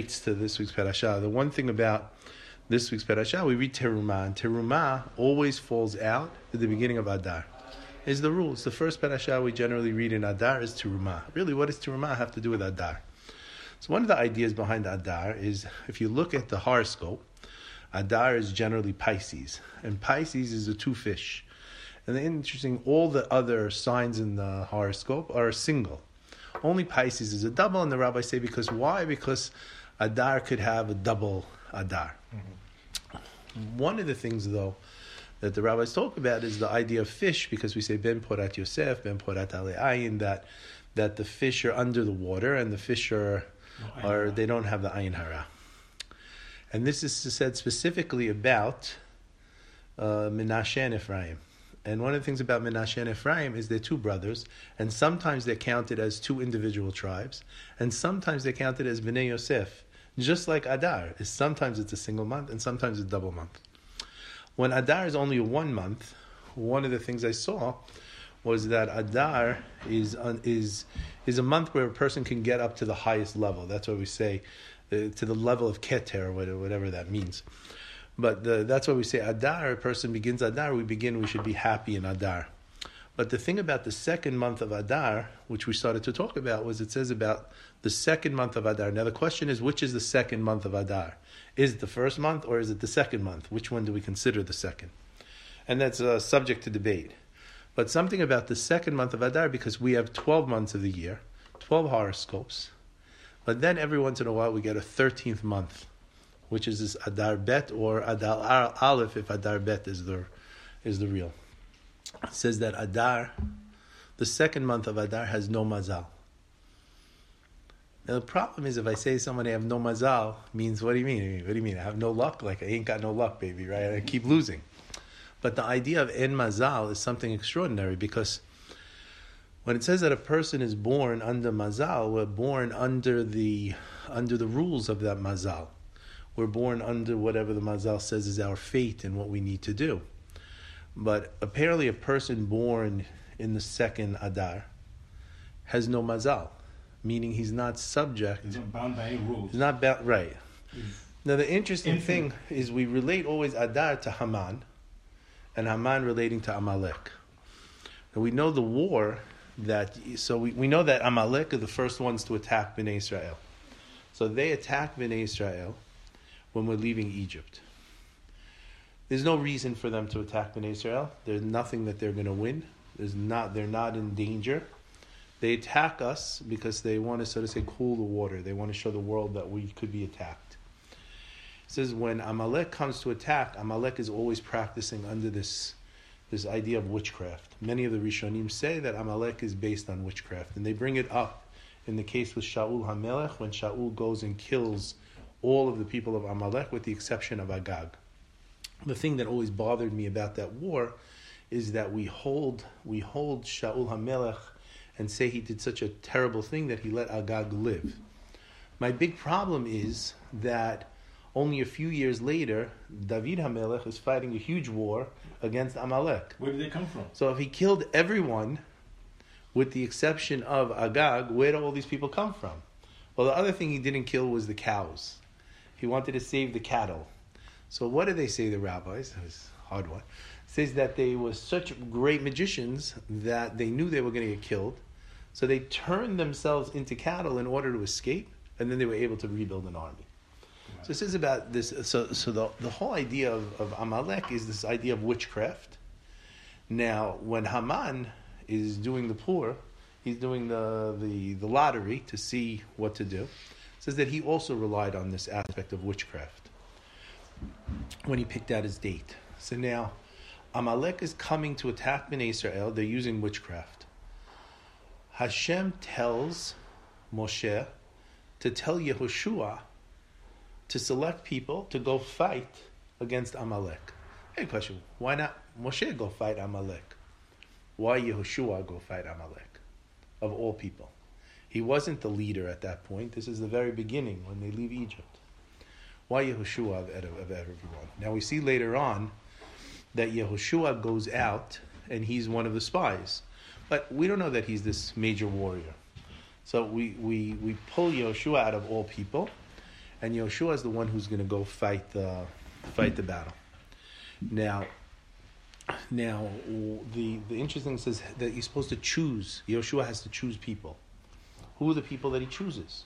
to this week's parasha. The one thing about this week's parasha, we read Terumah, and Terumah always falls out at the beginning of Adar. Is the rules. The first parasha we generally read in Adar is Terumah. Really, what does Terumah have to do with Adar? So one of the ideas behind Adar is if you look at the horoscope, Adar is generally Pisces, and Pisces is the two fish. And the interesting, all the other signs in the horoscope are single. Only Pisces is a double, and the rabbis say because why? Because Adar could have a double Adar. Mm-hmm. One of the things, though, that the rabbis talk about is the idea of fish, because we say Ben Porat Yosef, Ben Porat Ayin, that that the fish are under the water and the fish are, no, are they don't have the ayin hara. And this is said specifically about uh, Menashe and Ephraim. And one of the things about Menashe and Ephraim is they're two brothers, and sometimes they're counted as two individual tribes, and sometimes they're counted as Bnei Yosef, just like Adar. Is sometimes it's a single month, and sometimes a double month. When Adar is only one month, one of the things I saw was that Adar is is is a month where a person can get up to the highest level. That's what we say, uh, to the level of Keter, whatever that means. But the, that's why we say Adar, a person begins Adar, we begin, we should be happy in Adar. But the thing about the second month of Adar, which we started to talk about, was it says about the second month of Adar. Now the question is, which is the second month of Adar? Is it the first month or is it the second month? Which one do we consider the second? And that's a subject to debate. But something about the second month of Adar, because we have 12 months of the year, 12 horoscopes, but then every once in a while we get a 13th month which is this Adar Bet or Adar Aleph if Adar Bet is the is the real. Says that Adar, the second month of Adar, has no mazal. Now the problem is if I say someone I have no mazal means what do you mean? What do you mean? I have no luck? Like I ain't got no luck, baby, right? I keep losing. But the idea of en mazal is something extraordinary because when it says that a person is born under mazal, we're born under the under the rules of that mazal. We're born under whatever the Mazal says is our fate and what we need to do. But apparently, a person born in the second Adar has no Mazal, meaning he's not subject. He's not bound by any rules. He's not bound, right. He's now, the interesting infinite. thing is we relate always Adar to Haman, and Haman relating to Amalek. And we know the war that, so we, we know that Amalek are the first ones to attack Bnei Israel. So they attack Bnei Israel when we're leaving Egypt. There's no reason for them to attack Bnei Israel. There's nothing that they're going to win. There's not, they're not in danger. They attack us because they want to, so to say, cool the water. They want to show the world that we could be attacked. It says when Amalek comes to attack, Amalek is always practicing under this, this idea of witchcraft. Many of the Rishonim say that Amalek is based on witchcraft, and they bring it up in the case with Shaul Hamelech when Shaul goes and kills all of the people of Amalek with the exception of Agag. The thing that always bothered me about that war is that we hold we hold Shaul HaMelech and say he did such a terrible thing that he let Agag live. My big problem is that only a few years later, David HaMelech is fighting a huge war against Amalek. Where did they come from? So if he killed everyone, with the exception of Agag, where do all these people come from? Well, the other thing he didn't kill was the cows. He wanted to save the cattle. So what do they say, the rabbis? It was hard one. Says that they were such great magicians that they knew they were going to get killed. So they turned themselves into cattle in order to escape, and then they were able to rebuild an army. So this is about this. So, so the, the whole idea of, of Amalek is this idea of witchcraft. Now, when Haman is doing the pur, he's doing the, the, the lottery to see what to do says that he also relied on this aspect of witchcraft when he picked out his date. So now, Amalek is coming to attack Bnei Israel. They're using witchcraft. Hashem tells Moshe to tell Yehoshua to select people to go fight against Amalek. Hey, question: Why not Moshe go fight Amalek? Why Yehoshua go fight Amalek? Of all people. He wasn't the leader at that point. This is the very beginning when they leave Egypt. Why Yehoshua of, everyone? Now we see later on that Yehoshua goes out and he's one of the spies. But we don't know that he's this major warrior. So we, we, we pull Yehoshua out of all people, and Yehoshua is the one who's going to go fight the fight the battle. Now, now the the interesting says that you're supposed to choose. Yehoshua has to choose people. Who are the people that he chooses?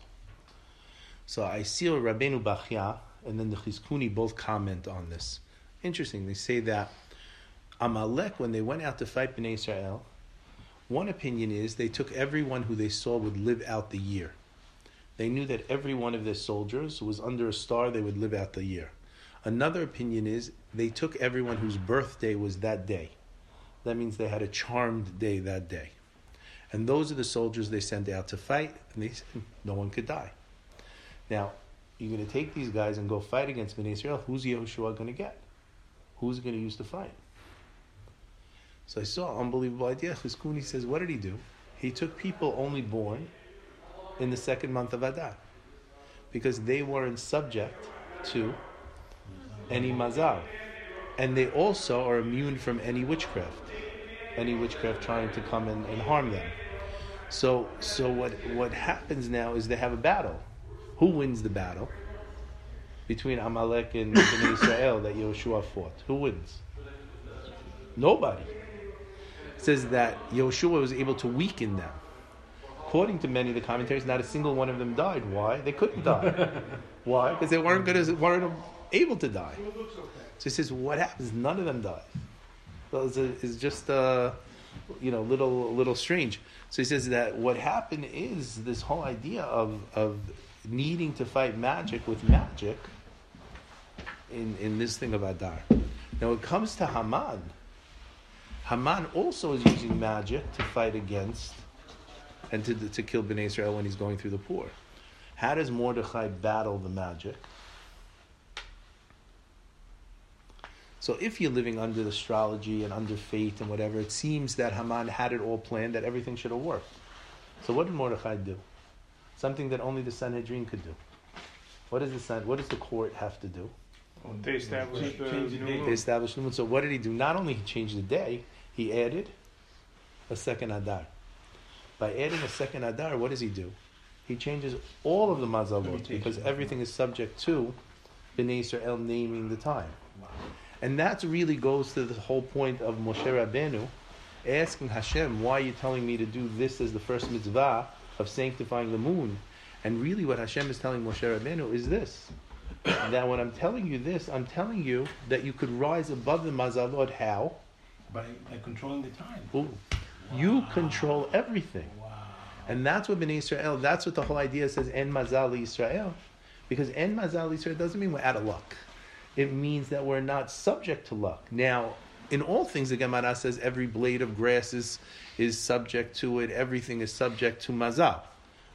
So I see Rabbeinu Bachya and then the Chizkuni both comment on this. Interesting. They say that Amalek, when they went out to fight Bnei Israel, one opinion is they took everyone who they saw would live out the year. They knew that every one of their soldiers was under a star, they would live out the year. Another opinion is they took everyone whose birthday was that day. That means they had a charmed day that day. And those are the soldiers they sent out to fight, and they no one could die. Now, you're going to take these guys and go fight against Bnei Israel. Who's Yehoshua going to get? Who's going to use to fight? So I saw an unbelievable idea. Chizkuni says, what did he do? He took people only born in the second month of Adar because they weren't subject to any mazal. And they also are immune from any witchcraft, any witchcraft trying to come and, and harm them. So, so what, what happens now is they have a battle. Who wins the battle? Between Amalek and Bnei Israel that Yoshua fought. Who wins? Nobody. It says that Yoshua was able to weaken them. According to many of the commentaries, not a single one of them died. Why? They couldn't die. Why? Because they weren't good as weren't able to die. So he says, what happens? None of them died. So it's, a, it's just uh, you know little little strange. So he says that what happened is this whole idea of of needing to fight magic with magic in, in this thing of Adar. Now it comes to Haman. Haman also is using magic to fight against and to, to kill Bnei Israel when he's going through the pur. How does Mordechai battle the magic? So if you're living under astrology and under fate and whatever, it seems that Haman had it all planned, that everything should have worked. So what did Mordechai do? Something that only the Sanhedrin could do. What does the San, What does the court have to do? They established the new They moon. established new moon. So what did he do? Not only he changed the day, he added a second Adar. By adding a second Adar, what does he do? He changes all of the mazalot because everything is subject to Bnei Israel naming the time. And that really goes to the whole point of Moshe Rabbeinu asking Hashem, why are you telling me to do this as the first mitzvah of sanctifying the moon? And really what Hashem is telling Moshe Rabbeinu is this. that when I'm telling you this, I'm telling you that you could rise above the mazalot. How? by, by controlling the time. Ooh. You control everything. Wow. And that's what Bnei Israel, that's what the whole idea says, En Mazal Israel. Because En Mazal Israel doesn't mean we're out of luck. It means that we're not subject to luck. Now, in all things, the Gemara says every blade of grass is, is subject to it, everything is subject to Mazal.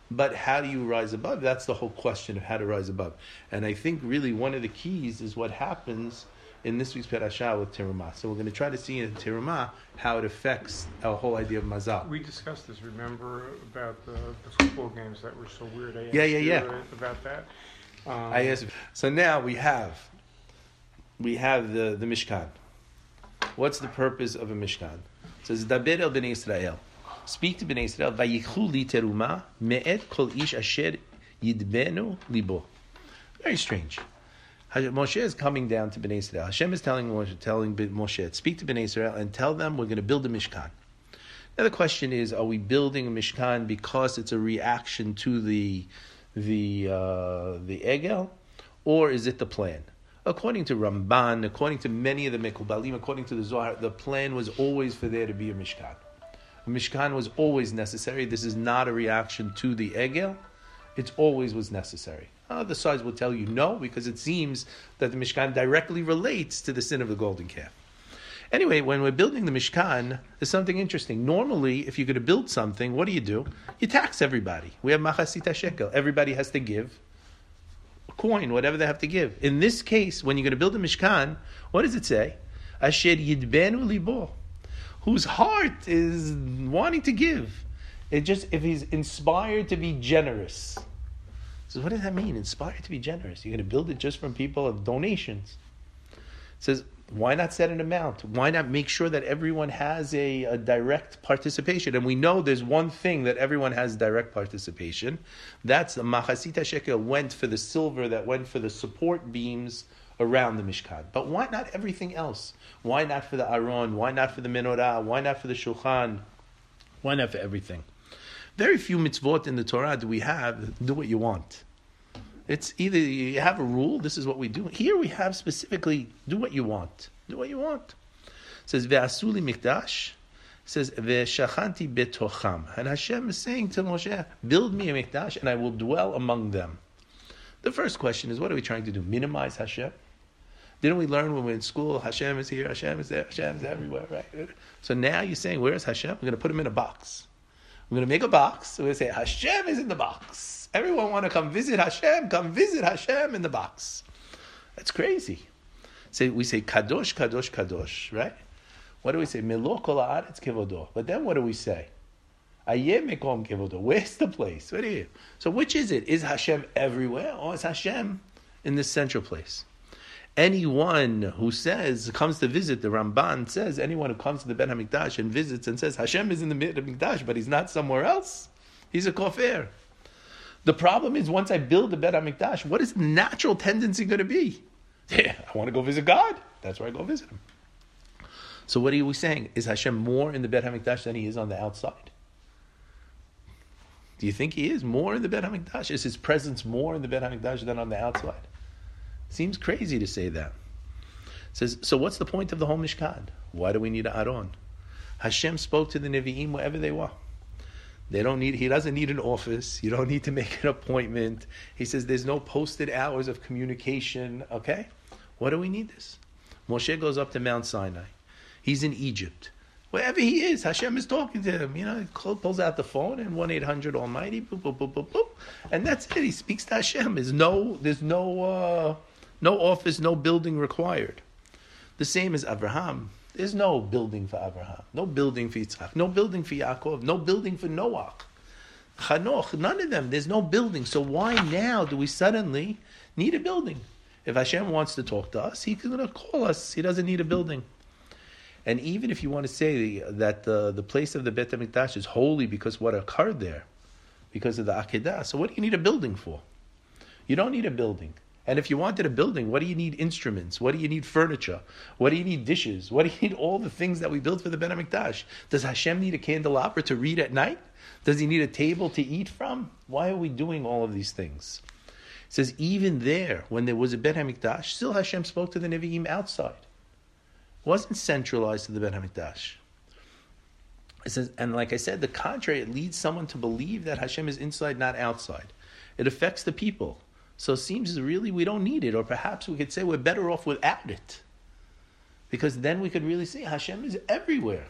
But how do you rise above? That's the whole question of how to rise above. And I think really one of the keys is what happens in this week's Perashah with Terumah. So we're going to try to see in Terumah how it affects our whole idea of Mazal. We discussed this, remember, about the, the football games that were so weird. I Yeah, asked yeah, yeah. About that. Um, I asked. So now we have, we have the the Mishkan. What's the purpose of a Mishkan? It says Daber el bnei Israel. Speak to bnei Israel. Vayichu li teruma me'et kol ish asher yidbenu libo. Very strange. Moshe is coming down to Bnei Israel. Hashem is telling Moshe, telling Moshe, speak to Bnei Israel and tell them we're going to build a Mishkan. Now the question is, are we building a Mishkan because it's a reaction to the the uh, the Egel, or is it the plan? According to Ramban, according to many of the Mekubalim, according to the Zohar, the plan was always for there to be a Mishkan. A Mishkan was always necessary. This is not a reaction to the Egel. It always was necessary. Ah, Other sides will tell you no, because it seems that the Mishkan directly relates to the sin of the golden calf. Anyway, when we're building the Mishkan, there's something interesting. Normally, if you're going to build something, what do you do? You tax everybody. We have machasita shekel. Everybody has to give coin, whatever they have to give. In this case, when you're going to build a Mishkan, what does it say? Asher yidbenu libo, whose heart is wanting to give. It just if he's inspired to be generous. So what does that mean? Inspired to be generous. You're going to build it just from people of donations. It says Why not set an amount? Why not make sure that everyone has a, a, direct participation? And we know there's one thing that everyone has direct participation. That's the Machasita Shekel went for the silver that went for the support beams around the Mishkan. But why not everything else? Why not for the Aron? Why not for the Menorah? Why not for the Shulchan? Why not for everything? Very few mitzvot in the Torah do we have do what you want. It's either you have a rule, this is what we do. Here we have specifically do what you want. Do what you want. It says Ve'asuli mikdash. Says Ve'shachanti betocham. And Hashem is saying to Moshe, build me a mikdash and I will dwell among them. The first question is, what are we trying to do? Minimize Hashem? Didn't we learn when we were in school, Hashem is here, Hashem is there, Hashem is everywhere, right? So now you're saying, where's Hashem? We're going to put him in a box. We're going to make a box. We're going to say, Hashem is in the box. Everyone want to come visit Hashem, come visit Hashem in the box. That's crazy. Say, we say, Kadosh, Kadosh, Kadosh, right? What do we say? Melo kol haaretz. But then what do we say? Ayeh mekom kevodo. Where's the place? What you? So which is it? Is Hashem everywhere or is Hashem in this central place? anyone who says comes to visit the Ramban says anyone who comes to the Bet Hamikdash and visits and says Hashem is in the Bet Hamikdash but he's not somewhere else, he's a kafir. The problem is once I build the Bet Hamikdash, what is natural tendency going to be? Yeah, I want to go visit God. That's where I go visit Him. So what are we saying? Is Hashem more in the Bet Hamikdash than he is on the outside? Do you think he is more in the Bet Hamikdash? Is his presence more in the Bet Hamikdash than on the outside? Seems crazy to say that. It says, so what's the point of the whole Mishkan? Why do we need Aaron? Hashem spoke to the Nevi'im wherever they were. They don't need, he doesn't need an office. You don't need to make an appointment. He says there's no posted hours of communication. Okay? What do we need this? Moshe goes up to Mount Sinai. He's in Egypt. Wherever he is, Hashem is talking to him. You know, he pulls out the phone and one eight hundred Almighty, boop, boop, boop, boop, boop, and that's it. He speaks to Hashem. There's no, there's no, uh, no office, no building required. The same as Abraham. There's no building for Abraham, no building for Yitzchak, no building for Yaakov, no building for Noah. Chanoch, none of them. There's no building. So why now do we suddenly need a building? If Hashem wants to talk to us, He's going to call us. He doesn't need a building. And even if you want to say that the, the place of the Bet HaMikdash is holy because what occurred there, because of the Akedah, so what do you need a building for? You don't need a building. And if you wanted a building, what do you need instruments? What do you need furniture? What do you need dishes? What do you need all the things that we built for the Bet HaMikdash? Does Hashem need a candelabra to read at night? Does he need a table to eat from? Why are we doing all of these things? It says even there, when there was a Bet HaMikdash, still Hashem spoke to the Nevi'im outside. It wasn't centralized to the Bet HaMikdash. It says, and like I said, the contrary, it leads someone to believe that Hashem is inside, not outside. It affects the people. So it seems really we don't need it, or perhaps we could say we're better off without it. Because then we could really see Hashem is everywhere.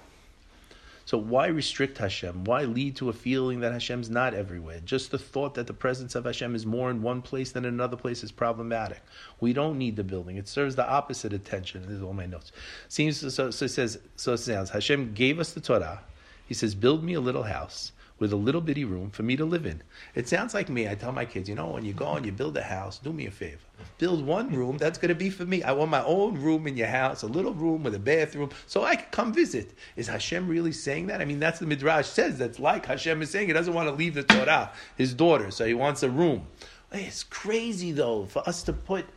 So why restrict Hashem? Why lead to a feeling that Hashem's not everywhere? Just the thought that the presence of Hashem is more in one place than another place is problematic. We don't need the building; it serves the opposite attention. These are all my notes. Seems so. So it says. So it sounds. Hashem gave us the Torah. He says, "Build me a little house." With a little bitty room for me to live in. It sounds like me. I tell my kids, you know, when you go and you build a house, do me a favor. Build one room that's going to be for me. I want my own room in your house, a little room with a bathroom, so I can come visit. Is Hashem really saying that? I mean, that's the Midrash says. That's like Hashem is saying. He doesn't want to leave the Torah, his daughter, so he wants a room. It's crazy, though, for us to put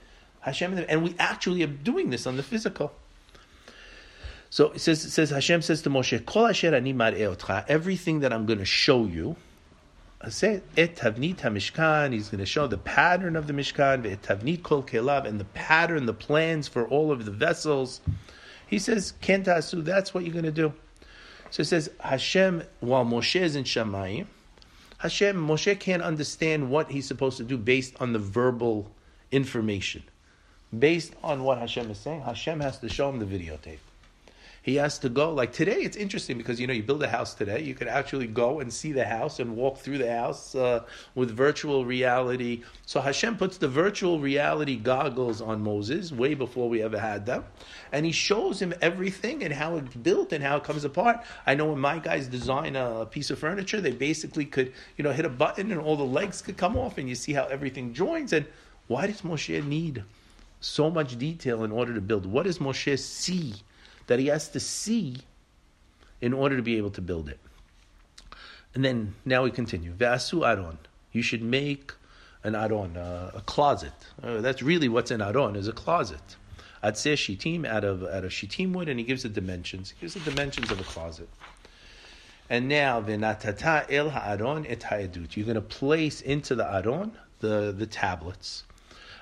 Hashem in the, and we actually are doing this on the physical. So it says, it says Hashem says to Moshe, Kol asher ani everything that I'm going to show you. He's going to show the pattern of the mishkan, et tavnit kol kelav, and the pattern, the plans for all of the vessels. He says, kentasu. That's what you're going to do. So it says Hashem, while Moshe is in Shamayim, Hashem, Moshe can't understand what he's supposed to do based on the verbal information. Based on what Hashem is saying, Hashem has to show him the videotape he has to go. Like today, it's interesting because you know you build a house today, you could actually go and see the house and walk through the house uh, with virtual reality. So Hashem puts the virtual reality goggles on Moses way before we ever had them, and he shows him everything and how it's built and how it comes apart. I know when my guys design a piece of furniture, they basically could you know hit a button and all the legs could come off, and you see how everything joins. And why does Moshe need? so much detail in order to build. What does Moshe see that he has to see in order to be able to build it? And then now we continue. Vasu aron. You should make an aron, uh, a closet. Uh, that's really what's in aron is a closet. Atzeh shitim out of out of shitim wood, and he gives the dimensions. He gives the dimensions of a closet. And now v'natata el ha'aron et ha'edut. You're going to place into the aron the the tablets,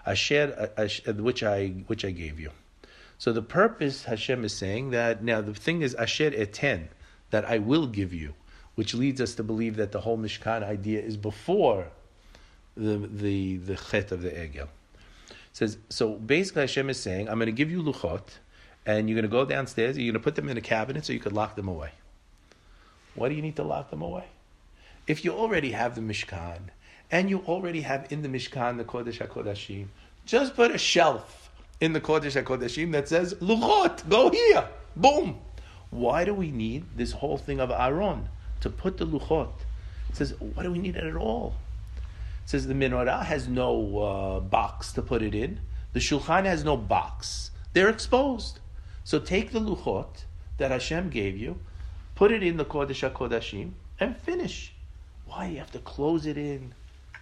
asher, asher, which I which I gave you. So the purpose Hashem is saying that now the thing is asher eten that I will give you which leads us to believe that the whole Mishkan idea is before the the the chet of the egel. says so. Basically, Hashem is saying, "I'm going to give you luchot, and you're going to go downstairs. You're going to put them in a cabinet so you could lock them away. Why do you need to lock them away? If you already have the Mishkan, and you already have in the Mishkan the Kodesh Hakodashim, just put a shelf in the Kodesh Hakodashim that says luchot. Go here. Boom. Why do we need this whole thing of Aron? to put the luchot. It says, why do we need it at all? It says the menorah has no uh, box to put it in. The shulchan has no box. They're exposed. So take the luchot that Hashem gave you, put it in the kodesh kodashim, and finish. Why you have to close it in,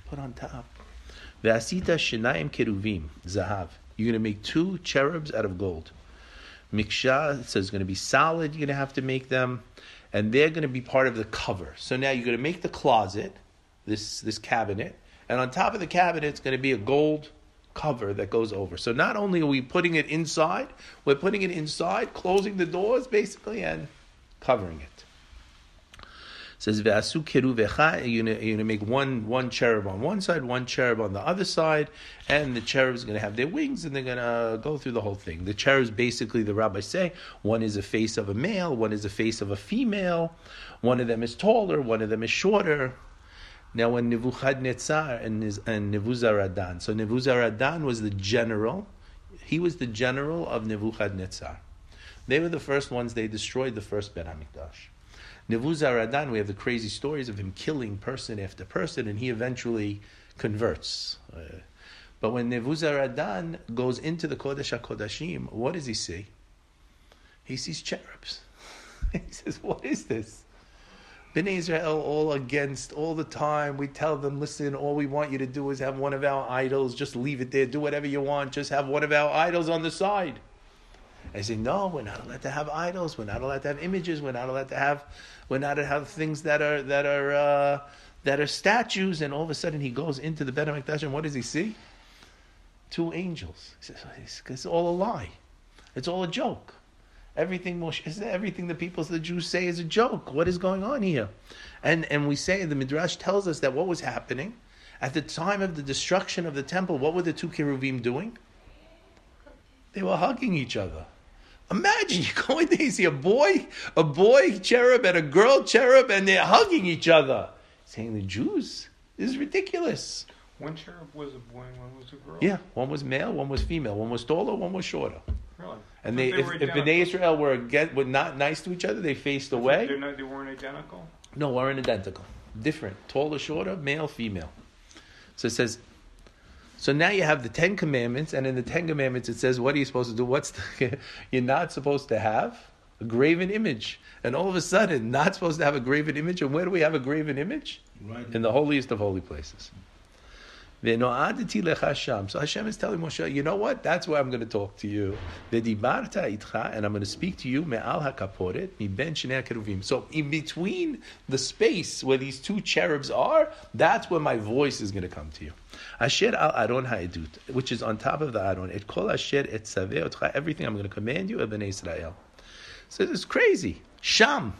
put on top? Ve'asita shenayim keruvim zahav. You're going to make two cherubs out of gold. Miksha says it's going to be solid. You're going to have to make them and they're going to be part of the cover. So now you're going to make the closet, this this cabinet, and on top of the cabinet it's going to be a gold cover that goes over. So not only are we putting it inside, we're putting it inside, closing the doors basically, and covering it says ve'asu keruvecha. You're going to make one one cherub on one side, one cherub on the other side, and the cherubs are going to have their wings, and they're going to uh, go through the whole thing. The cherubs, basically, the rabbis say, one is a face of a male, one is a face of a female, one of them is taller, one of them is shorter. Now, when Nebuchadnezzar and, and Nebuzaradan, so Nebuzaradan was the general, he was the general of Nebuchadnezzar. They were the first ones, they destroyed the first Bet HaMikdash. Nebuzaradan, we have the crazy stories of him killing person after person, and he eventually converts. Uh, but when Nebuzaradan goes into the Kodesh HaKodashim, what does he see? He sees cherubs. he says, What is this? Bnei Israel all against all the time. We tell them, listen, all we want you to do is have one of our idols. Just leave it there. Do whatever you want. Just have one of our idols on the side. I say, no, we're not allowed to have idols. We're not allowed to have images. We're not allowed to have, we're not allowed to have things that are that are uh, that are statues. And all of a sudden, he goes into the Bet Hamikdash, and what does he see? Two angels. He says, it's all a lie. It's all a joke. Everything everything the people, the Jews say is a joke. What is going on here? And and we say the Midrash tells us that what was happening at the time of the destruction of the temple. What were the two cherubim doing? They were hugging each other. Imagine you go in there, you see a boy, a boy cherub and a girl cherub, and they're hugging each other. Saying the Jews, this is ridiculous. One cherub was a boy and one was a girl. Yeah, one was male, one was female. One was taller, one was shorter. Really? And they, they if, if Bnei Israel were again, were not nice to each other, they faced away. They're not, they weren't identical. No, weren't identical. Different, taller, shorter, male, female. So it says so now you have the Ten Commandments, and in the Ten Commandments it says, what are you supposed to do? What's the, you're not supposed to have a graven image, and all of a sudden, not supposed to have a graven image. And where do we have a graven image? Right. In the holiest of holy places. So Hashem is telling Moshe, you know what? That's where I'm going to talk to you. And I'm going to speak to you So in between the space where these two cherubs are, that's where my voice is going to come to you. Which is on top of the Aron. Everything I'm going to command you, Ibn Israel. So it's crazy. Sham.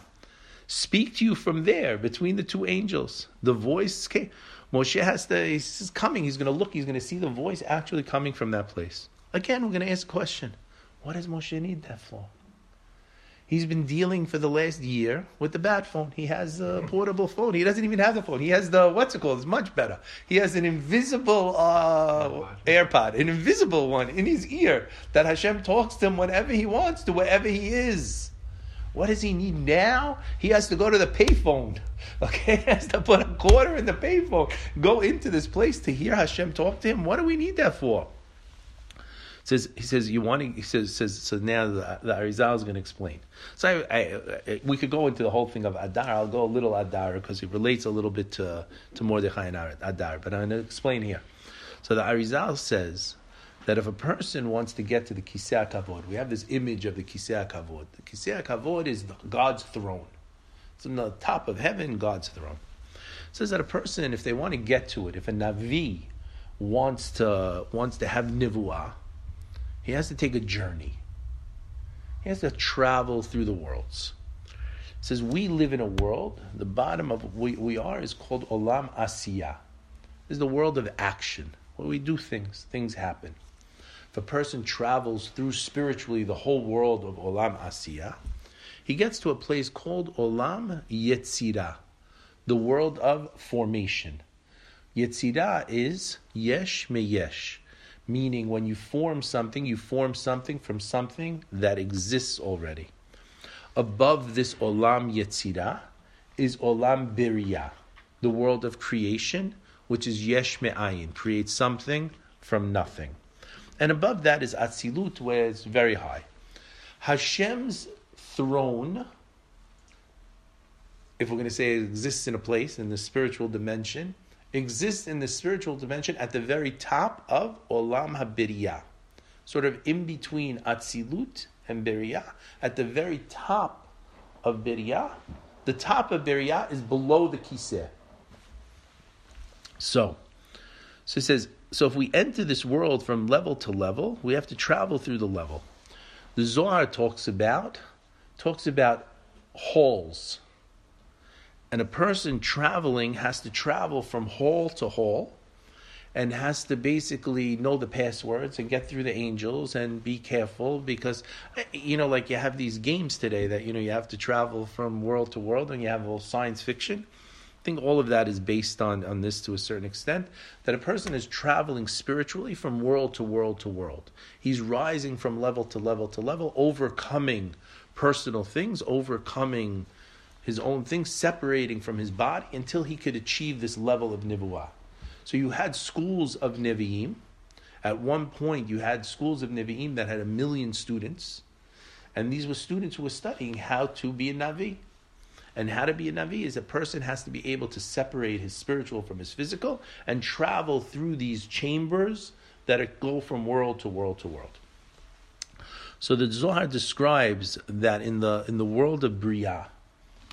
Speak to you from there, between the two angels. The voice came. Moshe has to, he's coming, he's going to look, he's going to see the voice actually coming from that place. Again, we're going to ask a question. What does Moshe need that for? He's been dealing for the last year with the bad phone. He has a portable phone. He doesn't even have the phone. He has the, what's it called? It's much better. He has an invisible uh, AirPod, an invisible one in his ear that Hashem talks to him whenever he wants to, wherever he is. What does he need now? He has to go to the payphone. Okay, he has to put a quarter in the payphone. Go into this place to hear Hashem talk to him. What do we need that for? says he says you want to he says says so now the, the Arizal is going to explain. So I, I, we could go into the whole thing of Adar. I'll go a little Adar because it relates a little bit to to Mordechai and Adar, but I'm going to explain here. So the Arizal says that if a person wants to get to the Kisei Kavod, we have this image of the Kisei Kavod. The Kisei Kavod is God's throne. It's on the top of heaven, God's throne. It says that a person, if they want to get to it, if a Navi wants to wants to have nivuah, he has to take a journey. He has to travel through the worlds. It says we live in a world. The bottom of we, we are is called olam asiya. Is the world of action, where we do things. Things happen. If a person travels through spiritually the whole world of olam asiya, he gets to a place called olam yetzira, the world of formation. Yetzira is yesh meyesh meaning when you form something, you form something from something that exists already. Above this olam yetzira is olam biriya, the world of creation, which is yesh me'ayin, creates something from nothing. And above that is atzilut, where it's very high. Hashem's throne, if we're going to say it exists in a place in the spiritual dimension, exists in the spiritual dimension at the very top of Olam HaBiriyah, sort of in between Atzilut and Biriyah, at the very top of Biriyah. The top of Biriyah is below the Kiseh. So, so it says, so if we enter this world from level to level, we have to travel through the level. The Zohar talks about talks about halls and a person traveling has to travel from hall to hall and has to basically know the passwords and get through the angels and be careful because you know like you have these games today that you know you have to travel from world to world and you have all science fiction think all of that is based on on this to a certain extent that a person is traveling spiritually from world to world to world he's rising from level to level to level overcoming personal things overcoming his own things, separating from his body until he could achieve this level of nivuah. So you had schools of Nevi'im. At one point, you had schools of Nevi'im that had a million students. And these were students who were studying how to be a Navi. And how to be a Navi is a person has to be able to separate his spiritual from his physical and travel through these chambers that go from world to world to world. So the Zohar describes that in the in the world of Briah,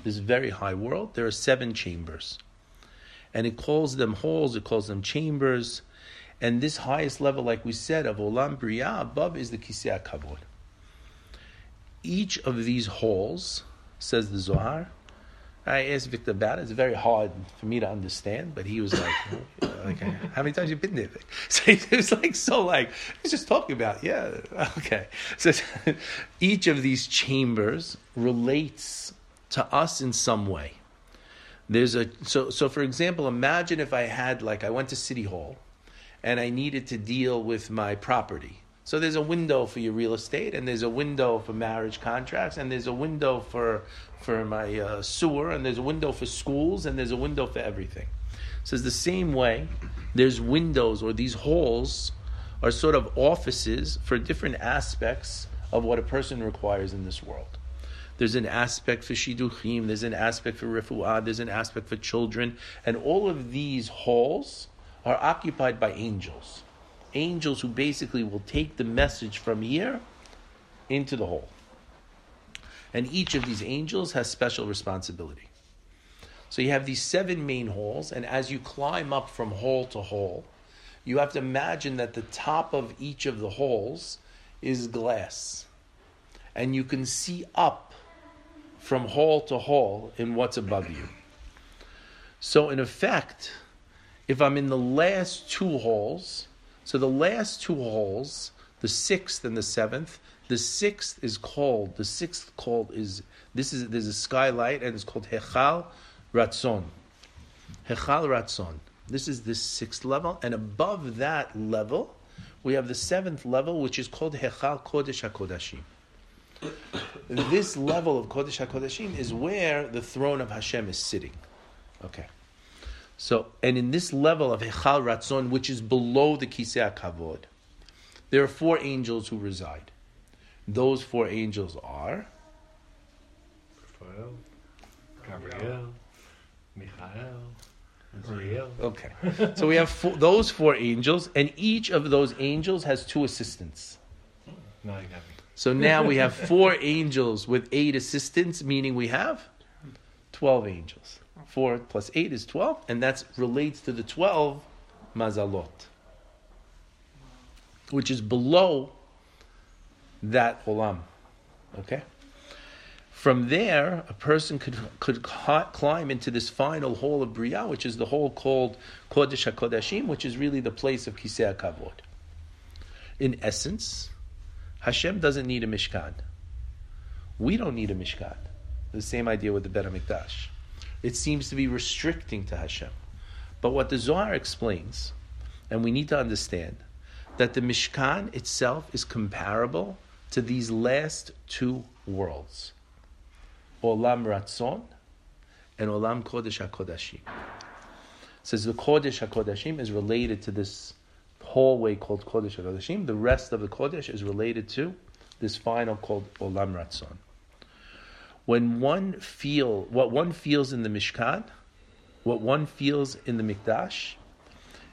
this very high world, there are seven chambers. And it calls them halls, it calls them chambers. And this highest level, like we said, of Olam Briya, above is the Kisei Kavod. Each of these halls, says the Zohar, Uh, I asked Victor about it. It's very hard for me to understand, but he was like, oh, like "How many times you been there?" So he was like, so like he's just talking about, yeah, okay. So each of these chambers relates to us in some way. There's a so so for example, imagine if I had like I went to City Hall and I needed to deal with my property. So there's a window for your real estate, and there's a window for marriage contracts, and there's a window for for my uh, sewer, and there's a window for schools, and there's a window for everything. So it's the same way. There's windows or these halls are sort of offices for different aspects of what a person requires in this world. There's an aspect for shiduchim. There's an aspect for refuah. There's an aspect for children, and all of these halls are occupied by angels. Angels who basically will take the message from here into the hall. And each of these angels has special responsibility. So you have these seven main halls, and as you climb up from hall to hall, you have to imagine that the top of each of the halls is glass. And you can see up from hall to hall in what's above you. So, in effect, if I'm in the last two halls, so the last two halls, the sixth and the seventh, the sixth is called, the sixth called is, this is, there's a skylight and it's called Hechal Ratzon. Hechal Ratzon. This is the sixth level, and above that level, we have the seventh level, which is called Hechal Kodesh HaKodashim this level of Kodesh HaKodeshim is where the throne of Hashem is sitting. Okay. So, and in this level of Hechal Ratzon, which is below the Kisei Kavod, there are four angels who reside. Those four angels are Raphael, Gabriel, Michael, Uriel. okay. So we have four, those four angels, and each of those angels has two assistants. Now you got me. So now we have four angels with eight assistants, meaning we have 12 angels. Four plus eight is 12, and that relates to the 12 mazalot, which is below that olam. Okay? From there, a person could, could climb into this final hall of Bria, which is the hall called Kodesh HaKodashim, which is really the place of Kisei HaKavod. In essence, Hashem doesn't need a Mishkan. We don't need a Mishkan. The same idea with the Bet HaMikdash. It seems to be restricting to Hashem. But what the Zohar explains, and we need to understand, that the Mishkan itself is comparable to these last two worlds. Olam Ratzon and Olam Kodesh HaKodashim. says the Kodesh HaKodashim is related to this hallway called Kodesh HaKodashim. The rest of the Kodesh is related to this final called Olam Ratzon. When one feel what one feels in the Mishkan, what one feels in the Mikdash,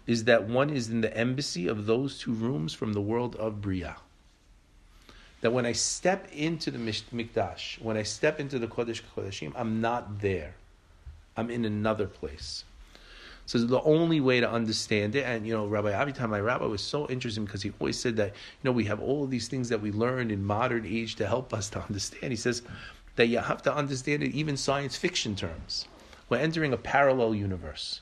is that one is in the embassy of those two rooms from the world of Bria. That when I step into the Mikdash, when I step into the Kodesh Kodashim, I'm not there. I'm in another place. So the only way to understand it, and you know, Rabbi Avitam, my rabbi, was so interesting because he always said that you know we have all of these things that we learn in modern age to help us to understand. He says that you have to understand it even science fiction terms. We're entering a parallel universe.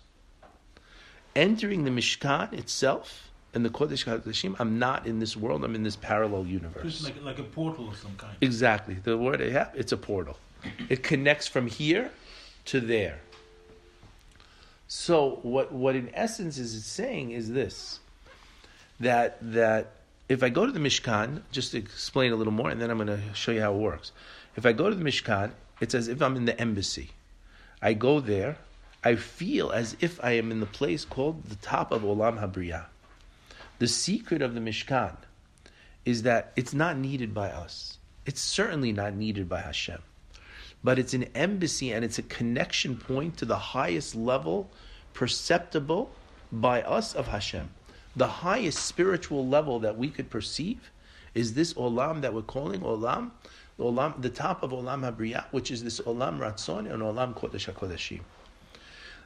Entering the Mishkan itself and the Kodesh Kodashim, I'm not in this world. I'm in this parallel universe. Like like a portal of some kind. Exactly. The word I have, it's a portal. It connects from here to there. So what what in essence is it saying is this that that if I go to the Mishkan, just to explain a little more, and then I'm going to show you how it works. If I go to the Mishkan, it's as if I'm in the embassy. I go there, I feel as if I am in the place called the top of Olam Habriya. The secret of the Mishkan is that it's not needed by us. It's certainly not needed by Hashem. But it's an embassy and it's a connection point to the highest level perceptible by us of Hashem. The highest spiritual level that we could perceive is this olam that we're calling olam, olam the top of olam habriya, which is this olam ratzon and olam kodesh hakodeshim.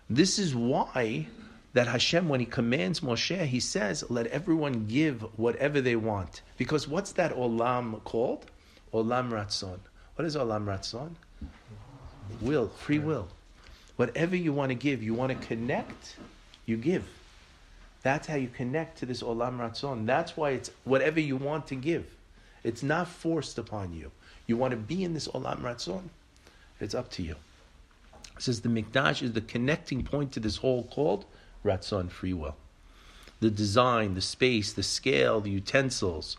This is why that Hashem, when He commands Moshe, He says, "Let everyone give whatever they want." Because what's that olam called? Olam ratzon. What is olam ratzon? Will, free will. Whatever you want to give, you want to connect, you give. That's how you connect to this olam ratzon. That's why it's whatever you want to give. It's not forced upon you. You want to be in this olam ratzon. It's up to you. It says the mikdash is the connecting point to this whole called ratzon, free will. The design, the space, the scale, the utensils,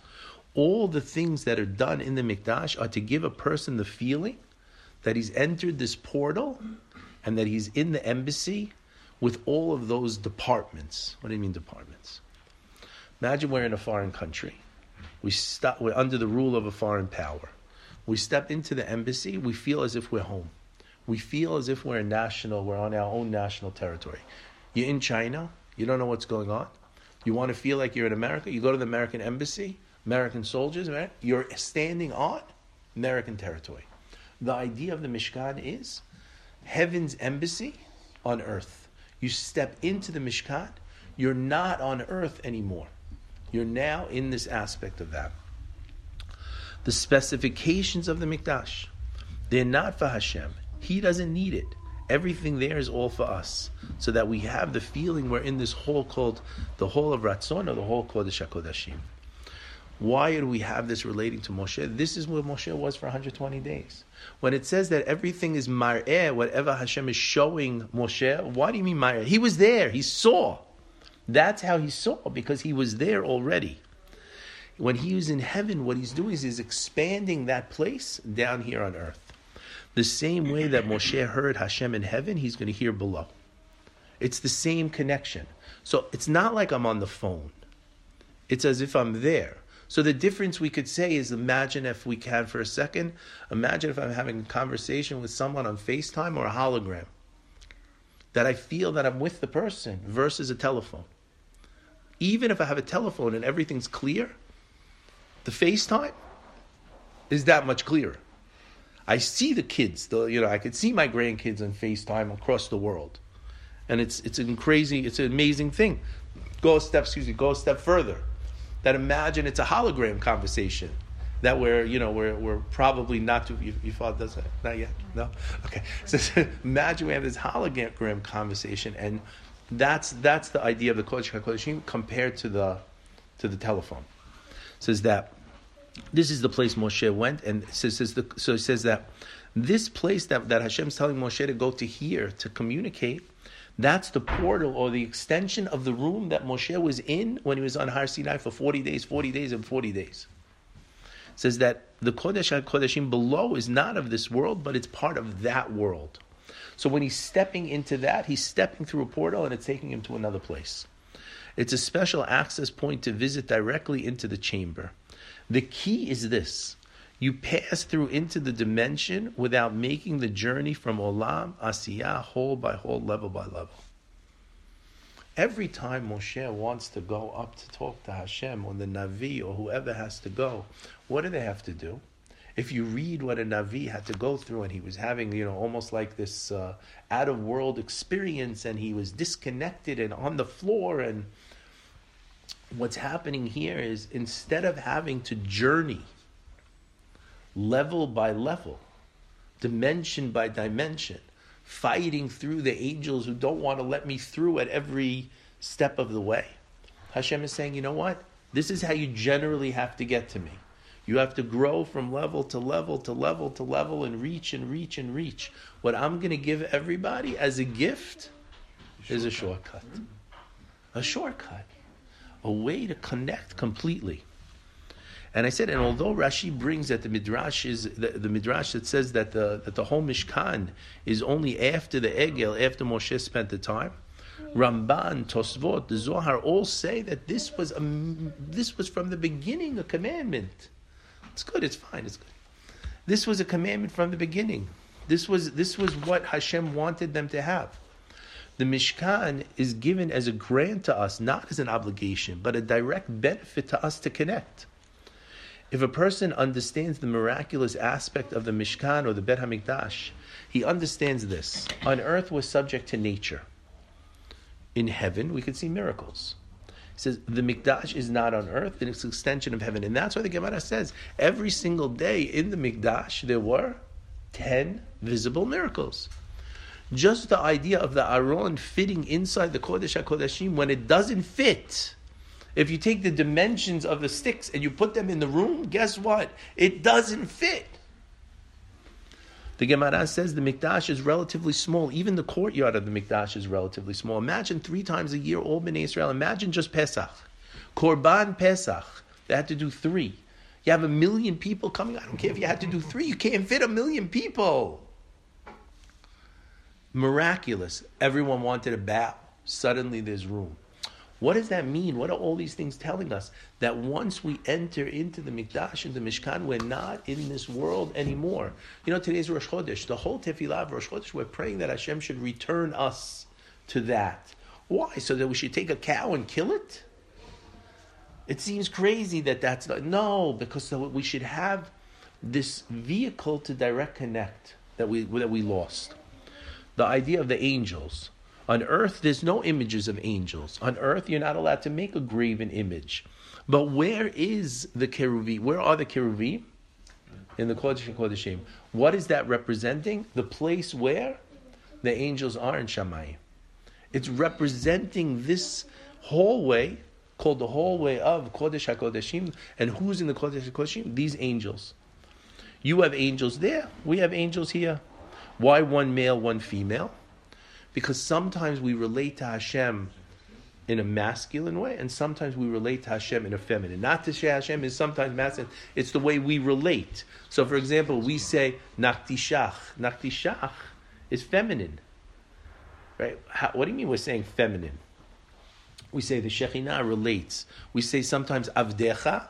all the things that are done in the mikdash are to give a person the feeling that he's entered this portal and that he's in the embassy with all of those departments. What do you mean departments? Imagine we're in a foreign country. We stop, we're under the rule of a foreign power. We step into the embassy, we feel as if we're home. We feel as if we're a national, we're on our own national territory. You're in China, you don't know what's going on. You want to feel like you're in America, you go to the American embassy, American soldiers. You're standing on American territory. The idea of the Mishkan is heaven's embassy on earth. You step into the Mishkan, you're not on earth anymore. You're now in this aspect of that. The specifications of the Mikdash, they're not for Hashem. He doesn't need it. Everything there is all for us, so that we have the feeling we're in this hall called the Hall of Ratzon or the Hall called the Shakodashim. Why do we have this relating to Moshe? This is where Moshe was for 120 days. When it says that everything is mar'eh, whatever Hashem is showing Moshe, why do you mean mar'eh? He was there, he saw. That's how he saw, because he was there already. When he was in heaven, what he's doing is he's expanding that place down here on earth. The same way that Moshe heard Hashem in heaven, he's going to hear below. It's the same connection. So it's not like I'm on the phone. It's as if I'm there. So the difference we could say is imagine if we can for a second, imagine if I'm having a conversation with someone on FaceTime or a hologram. That I feel that I'm with the person versus a telephone. Even if I have a telephone and everything's clear, the FaceTime is that much clearer. I see the kids, the, you know, I could see my grandkids on FaceTime across the world. And it's it's a crazy, it's an amazing thing. Go a step, excuse me, go a step further that imagine it's a hologram conversation that we're you know we're, we're probably not to you, you does that not yet no okay so imagine we have this hologram conversation and that's that's the idea of the kodesh hakodeshim compared to the to the telephone says that this is the place Moshe went and says, says the, so it says that this place that, that is telling Moshe to go to here to communicate that's the portal or the extension of the room that Moshe was in when he was on Har Sinai for 40 days, 40 days, and 40 days. It says that the Kodesh HaKodeshim below is not of this world, but it's part of that world. So when he's stepping into that, he's stepping through a portal and it's taking him to another place. It's a special access point to visit directly into the chamber. The key is this you pass through into the dimension without making the journey from olam, asiyah, hole by hole, level by level. Every time Moshe wants to go up to talk to Hashem or the Navi or whoever has to go, what do they have to do? If you read what a Navi had to go through and he was having, you know, almost like this uh, out of world experience and he was disconnected and on the floor and what's happening here is instead of having to journey level by level, dimension by dimension, fighting through the angels who don't want to let me through at every step of the way. Hashem is saying, you know what? This is how you generally have to get to me. You have to grow from level to level to level to level and reach and reach and reach. What I'm going to give everybody as a gift is a shortcut. A shortcut. A way to connect completely. And I said, and although Rashi brings that the midrash is the, the, midrash that says that the that the whole Mishkan is only after the Egel, after Moshe spent the time, Ramban, Tosvot, the Zohar all say that this was a, this was from the beginning a commandment. It's good. It's fine. It's good. This was a commandment from the beginning. This was this was what Hashem wanted them to have. The Mishkan is given as a grant to us, not as an obligation, but a direct benefit to us to connect. If a person understands the miraculous aspect of the Mishkan or the Bet HaMikdash, he understands this. On earth, we're subject to nature. In heaven, we could see miracles. He says the Mikdash is not on earth, it's an extension of heaven. And that's why the Gemara says every single day in the Mikdash there were 10 visible miracles. Just the idea of the Aron fitting inside the Kodesh HaKodeshim when it doesn't fit if you take the dimensions of the sticks and you put them in the room, guess what? It doesn't fit. The Gemara says the Mikdash is relatively small. Even the courtyard of the Mikdash is relatively small. Imagine three times a year, all Bnei Israel. Imagine just Pesach. Korban Pesach. They had to do three. You have a million people coming. I don't care if you had to do three. You can't fit a million people. Miraculous. Everyone wanted a bow. Suddenly there's room. What does that mean? What are all these things telling us? That once we enter into the Mikdash the Mishkan, we're not in this world anymore. You know, today's Rosh Chodesh. The whole Tefillah of Rosh Chodesh, we're praying that Hashem should return us to that. Why? So that we should take a cow and kill it? It seems crazy that that's not. No, because we should have this vehicle to direct connect that we, that we lost. The idea of the angels on earth, there's no images of angels. On earth, you're not allowed to make a graven image. But where is the keruvi? Where are the keruvi? In the Kodesh Kodeshim. What is that representing? The place where the angels are in Shamayim. It's representing this hallway called the hallway of Kodesh HaKodeshim. And who's in the Kodesh HaKodeshim? These angels. You have angels there. We have angels here. Why one male, one female? Because sometimes we relate to Hashem in a masculine way, and sometimes we relate to Hashem in a feminine. Not to say Hashem is sometimes masculine, it's the way we relate. So, for example, we say Nakdishach. Nakdishach is feminine. Right? How, what do you mean we're saying feminine? we say the Shekhinah relates. We say sometimes Avdecha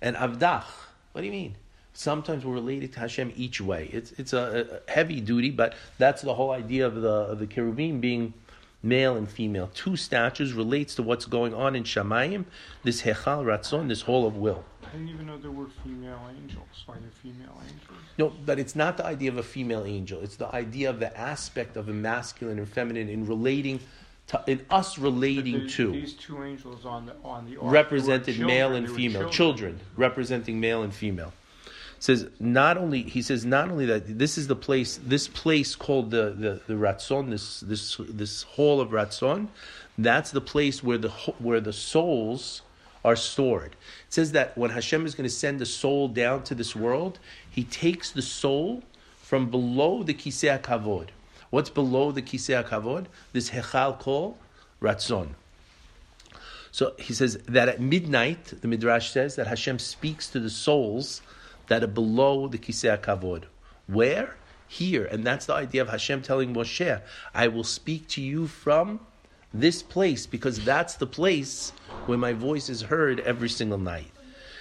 and Avdach. What do you mean? Sometimes we're related to Hashem each way. It's, it's a, a heavy duty, but that's the whole idea of the, of the cherubim being male and female. Two statues relates to what's going on in Shamayim, this Hechal Ratzon, this hall of will. I didn't even know there were female angels. Why they're female angels? No, but it's not the idea of a female angel. It's the idea of the aspect of a masculine and feminine in relating to, in us relating to. these two angels on the on the ark, represented children, male and female children. representing male and female says not only he says not only that this is the place this place called the the, the ratzon this this this hall of ratzon that's the place where the where the souls are stored. It says that when Hashem is going to send the soul down to this world he takes the soul from below the kisei kavod what's below the kisei kavod this hechal called ratzon. So he says that at midnight, the Midrash says that Hashem speaks to the souls that are below the Kisei Kavod. Where? Here. And that's the idea of Hashem telling Moshe, I will speak to you from this place because that's the place where my voice is heard every single night.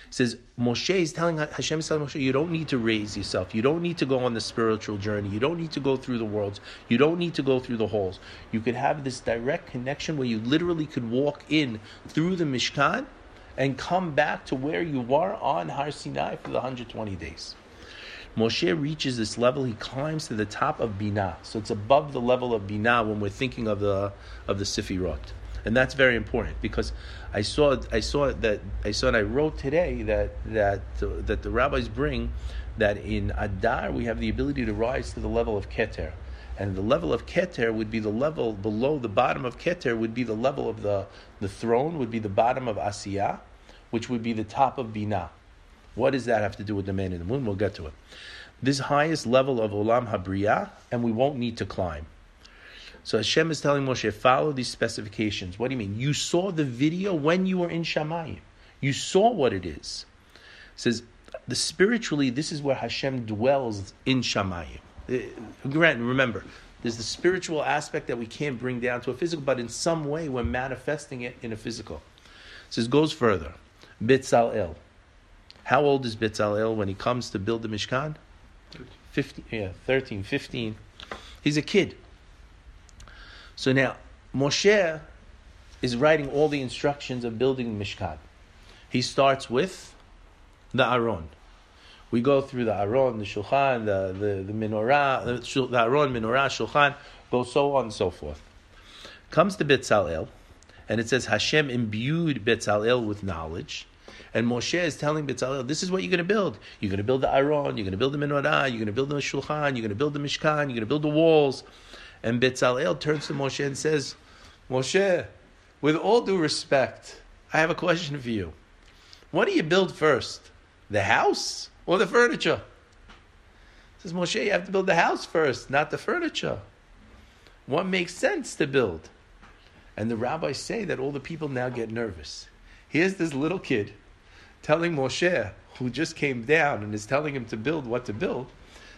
He says, Moshe is telling Hashem is telling Moshe, you don't need to raise yourself. You don't need to go on the spiritual journey. You don't need to go through the worlds. You don't need to go through the holes. You could have this direct connection where you literally could walk in through the Mishkan and come back to where you were on Har Sinai for the 120 days. Moshe reaches this level, he climbs to the top of Binah. So it's above the level of Binah when we're thinking of the of the Sefirot. And that's very important because I saw I saw that I saw and I wrote today that that that the rabbis bring that in Adar we have the ability to rise to the level of Keter. And the level of Keter would be the level below the bottom of Keter would be the level of the, the throne, would be the bottom of Asiyah, which would be the top of Binah. What does that have to do with the man in the moon? We'll get to it. This highest level of Olam Habriyah, and we won't need to climb. So Hashem is telling Moshe, follow these specifications. What do you mean? You saw the video when you were in Shamayim. You saw what it is. It says, the spiritually, this is where Hashem dwells in Shamayim. Uh, Grant, remember, there's the spiritual aspect that we can't bring down to a physical, but in some way we're manifesting it in a physical. It says, goes further. Betzalel. How old is Betzalel when he comes to build the Mishkan? 15, yeah, 13, 15. He's a kid. So now, Moshe is writing all the instructions of building the Mishkan. He starts with the Aron. We go through the Aron, the Shulchan, the, the, the Menorah, the, Aron, Menorah, Shulchan, go so on and so forth. Comes to Betzalel, and it says Hashem imbued Betzalel with knowledge. And Moshe is telling Betzalel, this is what you're going to build. You're going to build the Aron, you're going to build the Menorah, you're going to build the Shulchan, you're going to build the Mishkan, you're going to build the walls. And Betzalel turns to Moshe and says, Moshe, with all due respect, I have a question for you. What do you build first? The house or the furniture? Says Moshe, you have to build the house first, not the furniture. What makes sense to build? And the rabbis say that all the people now get nervous. Here's this little kid telling Moshe, who just came down and is telling him to build what to build,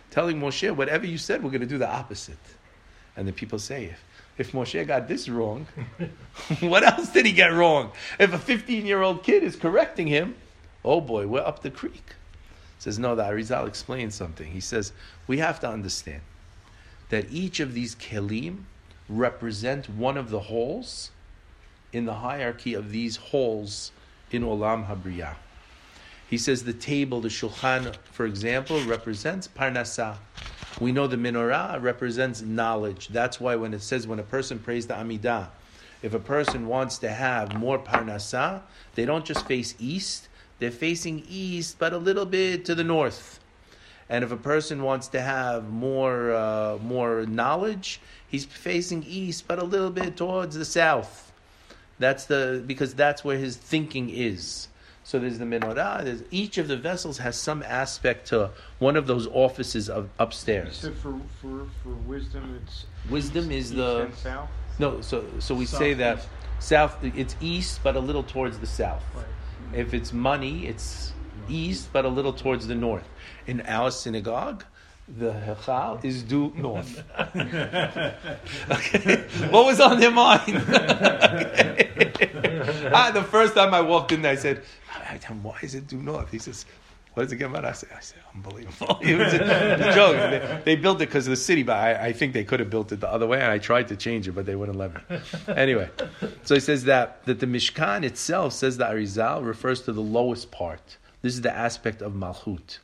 telling Moshe, whatever you said, we're going to do the opposite. And the people say, if, if Moshe got this wrong, what else did he get wrong? If a 15 year old kid is correcting him, oh boy, we're up the creek. Says, no, the Arizal explains something. He says, we have to understand that each of these kelim represent one of the holes in the hierarchy of these holes in Olam Habriyah. He says the table, the shulchan, for example, represents parnasah. We know the menorah represents knowledge. That's why when it says when a person prays the Amidah, if a person wants to have more parnasah, they don't just face east, they're facing east, but a little bit to the north. And if a person wants to have more uh, more knowledge, he's facing east, but a little bit towards the south. That's the because that's where his thinking is. So there's the menorah. There's, each of the vessels has some aspect to one of those offices of upstairs. said for, for, for wisdom, it's Wisdom is east the and south. no. So so we say that south. It's east, but a little towards the south. Right. If it's money, it's east, but a little towards the north. In our synagogue, the hechal is due north. okay. What was on their mind? Okay. ah, the first time I walked in there, I said, why is it due north? He says, what does it get about? I said, I said, unbelievable. It was a, a joke. They, they built it because of the city, but I, I think they could have built it the other way, and I tried to change it, but they wouldn't let me. Anyway, so he says that, that the Mishkan itself, says the Arizal, refers to the lowest part. This is the aspect of Malchut.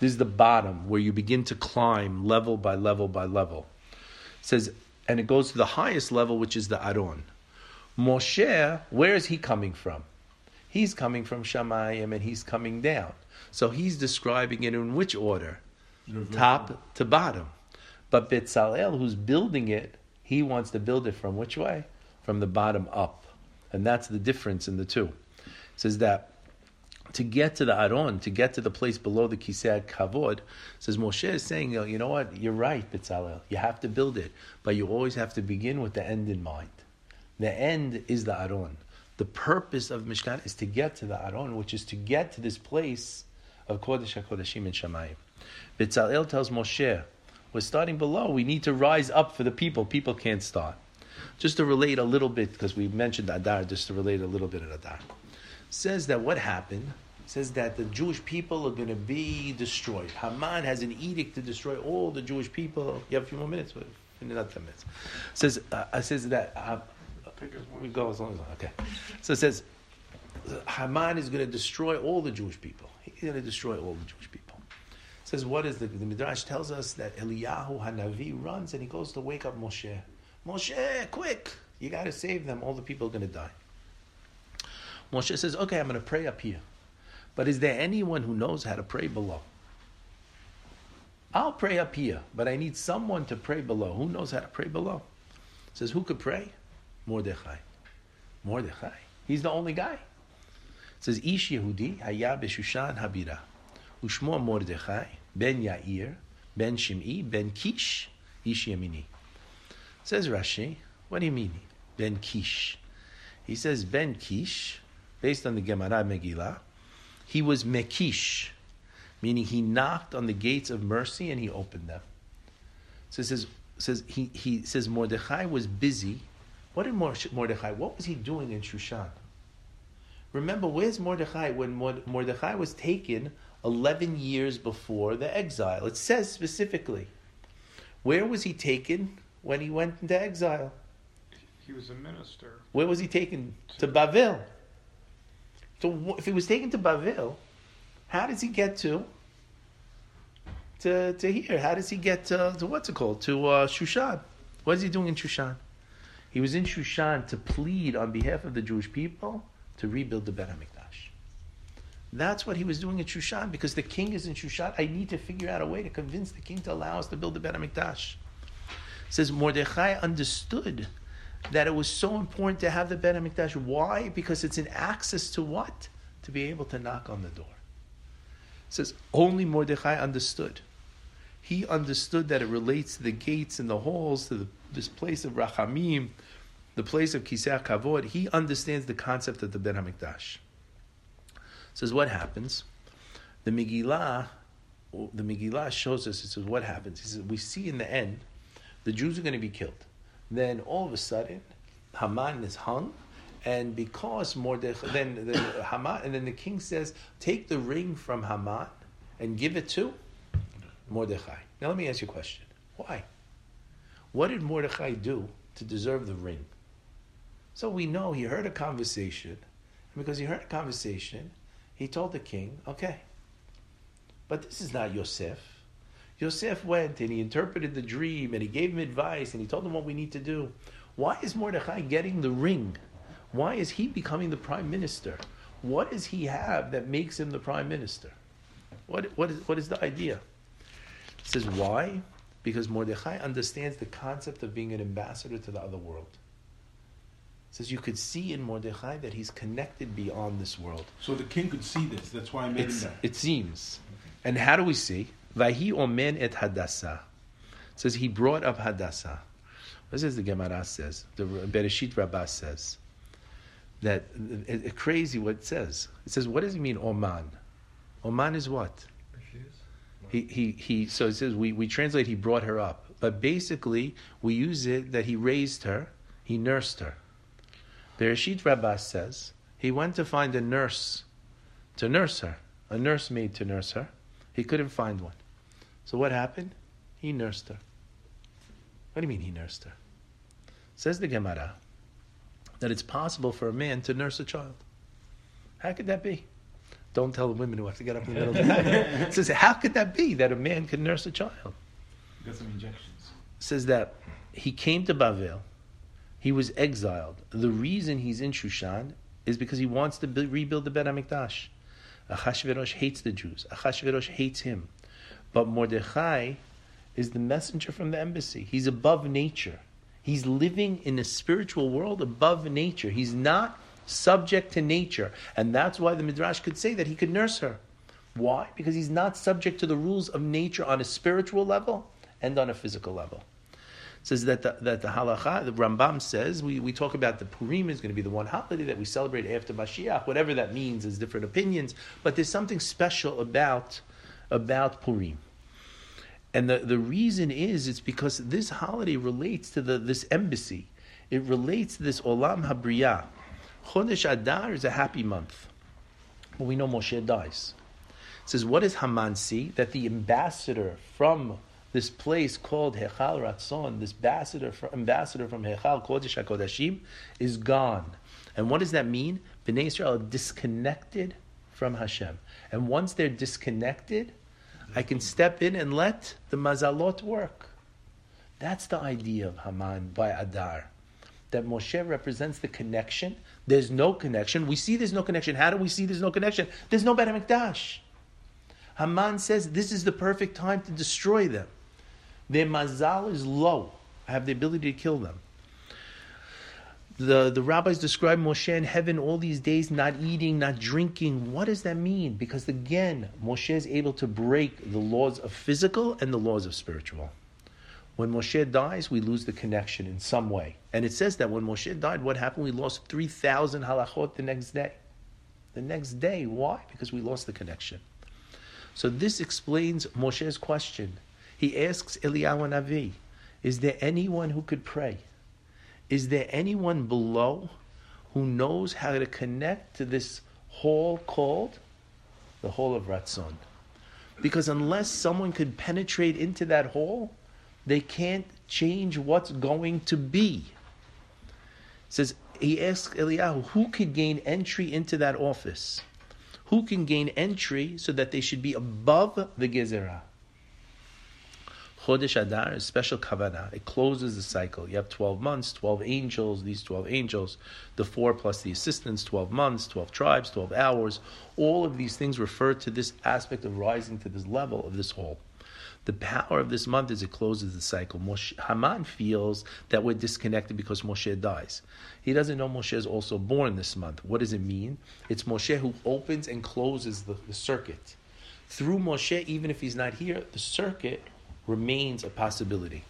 This is the bottom, where you begin to climb level by level by level. It says, and it goes to the highest level, which is the Aron. Moshe, where is he coming from? He's coming from Shamayim and he's coming down. So he's describing it in which order? Top to bottom. But Betzalel, who's building it, he wants to build it from which way? From the bottom up. And that's the difference in the two. It says that to get to the Aron, to get to the place below the Kisei Kavod, says Moshe is saying, oh, you know what, you're right, Betzalel. You have to build it, but you always have to begin with the end in mind. The end is the Aron. The purpose of Mishkan is to get to the Aron, which is to get to this place of Kodesh HaKodeshim and Shamayim. Betzalel tells Moshe, we're starting below. We need to rise up for the people. People can't start. Just to relate a little bit, because we mentioned Adar, just to relate a little bit of Adar. Says that what happened, says that the Jewish people are going to be destroyed. Haman has an edict to destroy all the Jewish people. You have a few more minutes, not 10 minutes. Says, uh, says that uh, we go as long as okay. So it says Haman is going to destroy all the Jewish people. He's going to destroy all the Jewish people. It says what is the the Midrash tells us that Eliyahu Hanavi runs and he goes to wake up Moshe. Moshe, quick! You got to save them. All the people are going to die. Moshe says, "Okay, I'm going to pray up here." But is there anyone who knows how to pray below? I'll pray up here, but I need someone to pray below. Who knows how to pray below? It says, who could pray? Mordechai. Mordechai. He's the only guy. It says, Ish Yehudi haya habira. Ushmo Mordechai ben Yair ben Shim'i ben Kish Ish Yemini. Says Rashi, what do you mean? Ben Kish. He says Ben Kish, based on the Gemara Megillah, he was Mekish, meaning he knocked on the gates of mercy and he opened them. So it says, says he, he says Mordechai was busy what did Mordechai, what was he doing in Shushan? Remember, where's Mordechai when Mordechai was taken 11 years before the exile? It says specifically. Where was he taken when he went into exile? He was a minister. Where was he taken? To, to Bavil. So if he was taken to Bavil, how does he get to to, to here? How does he get to, to what's it called? To uh, Shushan. What is he doing in Shushan? He was in Shushan to plead on behalf of the Jewish people to rebuild the Bet HaMikdash. That's what he was doing in Shushan because the king is in Shushan. I need to figure out a way to convince the king to allow us to build the Bet HaMikdash. It says Mordechai understood that it was so important to have the Bet HaMikdash. Why? Because it's an access to what? To be able to knock on the door. It says only Mordechai understood. He understood that it relates to the gates and the halls, to the this place of Rachamim, the place of Kisei Kavod, he understands the concept of the Bet HaMikdash. Says what happens? The Megillah, the Megillah shows us. It says what happens. He says we see in the end, the Jews are going to be killed. Then all of a sudden, Haman is hung, and because Mordechai, then, then Haman, and then the king says, take the ring from Haman and give it to Mordechai. Now let me ask you a question. Why? What did Mordechai do to deserve the ring? So we know he heard a conversation, and because he heard a conversation, he told the king, okay, but this is not Yosef. Yosef went and he interpreted the dream and he gave him advice and he told him what we need to do. Why is Mordechai getting the ring? Why is he becoming the prime minister? What does he have that makes him the prime minister? What, what, is, what is the idea? It says, why? Because Mordechai understands the concept of being an ambassador to the other world. It says you could see in Mordechai that he's connected beyond this world. So the king could see this. That's why I made it's, him that. It seems. And how do we see? Vahi omen et hadassa. It says he brought up hadassa. What does the Gemara says? The Bereshit Rabbah says that it, it, crazy what it says. It says, what does it mean, Oman? Oman is what? He, he, he, so it says, we, we translate, he brought her up. But basically, we use it that he raised her, he nursed her. Bereshit Rabbah says he went to find a nurse to nurse her, a nursemaid to nurse her. He couldn't find one. So what happened? He nursed her. What do you mean he nursed her? Says the Gemara that it's possible for a man to nurse a child. How could that be? Don't tell the women who have to get up in the middle of the night. It says, how could that be that a man could nurse a child? Got some injections. says that he came to Bavel, he was exiled. The reason he's in Shushan is because he wants to bu- rebuild the Bet HaMikdash. Achashverosh hates the Jews. Achashverosh hates him. But Mordechai is the messenger from the embassy. He's above nature. He's living in a spiritual world above nature. He's not subject to nature. And that's why the Midrash could say that he could nurse her. Why? Because he's not subject to the rules of nature on a spiritual level and on a physical level. Says that the, that the halacha, the Rambam says, we, we talk about the Purim is going to be the one holiday that we celebrate after Mashiach. Whatever that means is different opinions, but there's something special about, about Purim. And the, the reason is it's because this holiday relates to the, this embassy. It relates to this Olam Habriya. Chodesh Adar is a happy month. But we know Moshe dies. It says, what does Haman see? That the ambassador from this place called Hechal Ratzon, this ambassador from, ambassador from Hechal Kodesh HaKodeshim, is gone. And what does that mean? Bnei Israel are disconnected from Hashem. And once they're disconnected, I can step in and let the mazalot work. That's the idea of Haman by Adar. That Moshe represents the connection. There's no connection. We see there's no connection. How do we see there's no connection? There's no Beit HaMikdash. Haman says this is the perfect time to destroy them. Their mazal is low. I have the ability to kill them. The, the rabbis describe Moshe in heaven all these days not eating, not drinking. What does that mean? Because again, Moshe is able to break the laws of physical and the laws of spiritual. When Moshe dies, we lose the connection in some way. And it says that when Moshe died, what happened? We lost 3,000 halachot the next day. The next day. Why? Because we lost the connection. So this explains Moshe's question. He asks Eliyahu Navi, is there anyone who could pray? Is there anyone below who knows how to connect to this hall called the Hall of Ratzon? Because unless someone could penetrate into that hall, they can't change what's going to be. It says he asks Eliyahu, who could gain entry into that office? Who can gain entry so that they should be above the Gezerah? Chodesh Adar is special kavanah. It closes the cycle. You have 12 months, 12 angels, these 12 angels, the four plus the assistants, 12 months, 12 tribes, 12 hours. All of these things refer to this aspect of rising to this level of this whole. The power of this month is it closes the cycle. Moshe, Haman feels that we're disconnected because Moshe dies. He doesn't know Moshe is also born this month. What does it mean? It's Moshe who opens and closes the, the circuit. Through Moshe, even if he's not here, the circuit remains a possibility.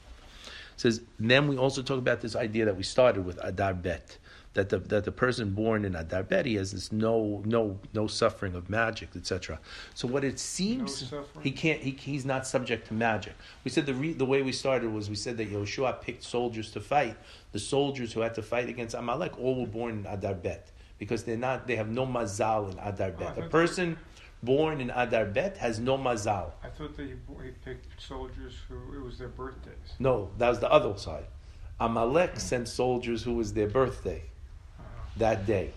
It says then we also talk about this idea that we started with Adar Bet, that the that the person born in Adar Bet he has this no no no suffering of magic, etc. So what it seems suffering? he can't he, he's not subject to magic. We said the re, the way we started was we said that Yoshua picked soldiers to fight. The soldiers who had to fight against Amalek all were born in Adar Bet because they're not they have no mazal in Adar Oh, Bet. A person born in Adar Bet has no mazal. I thought that he, he picked soldiers who it was their birthdays. No, that was the other side. Amalek sent soldiers who was their birthday that day.